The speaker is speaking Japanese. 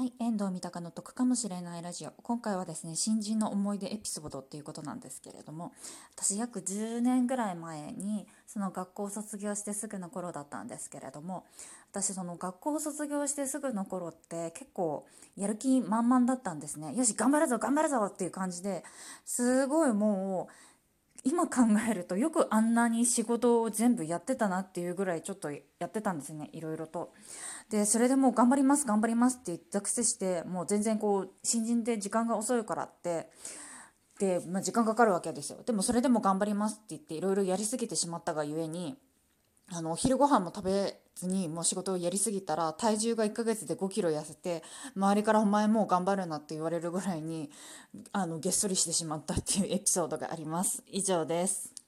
はい、遠藤三鷹の得かもしれないラジオ。今回はですね新人の思い出エピソードっていうことなんですけれども私約10年ぐらい前にその学校を卒業してすぐの頃だったんですけれども私その学校を卒業してすぐの頃って結構やる気満々だったんですね。よし頑張るぞ頑張るぞっていう感じですごいもう今考えるとよくあんなに仕事を全部やってたなっていうぐらいちょっとやってたんですねいろいろと。でそれでもう頑張ります頑張りますって言ったくせしてもう全然こう新人で時間が遅いからってで、まあ、時間かかるわけですよでもそれでも頑張りますって言っていろいろやりすぎてしまったがゆえにあのお昼ご飯も食べずにもう仕事をやりすぎたら体重が1ヶ月で5キロ痩せて周りから「お前もう頑張るな」って言われるぐらいにあのげっそりしてしまったっていうエピソードがあります。以上です。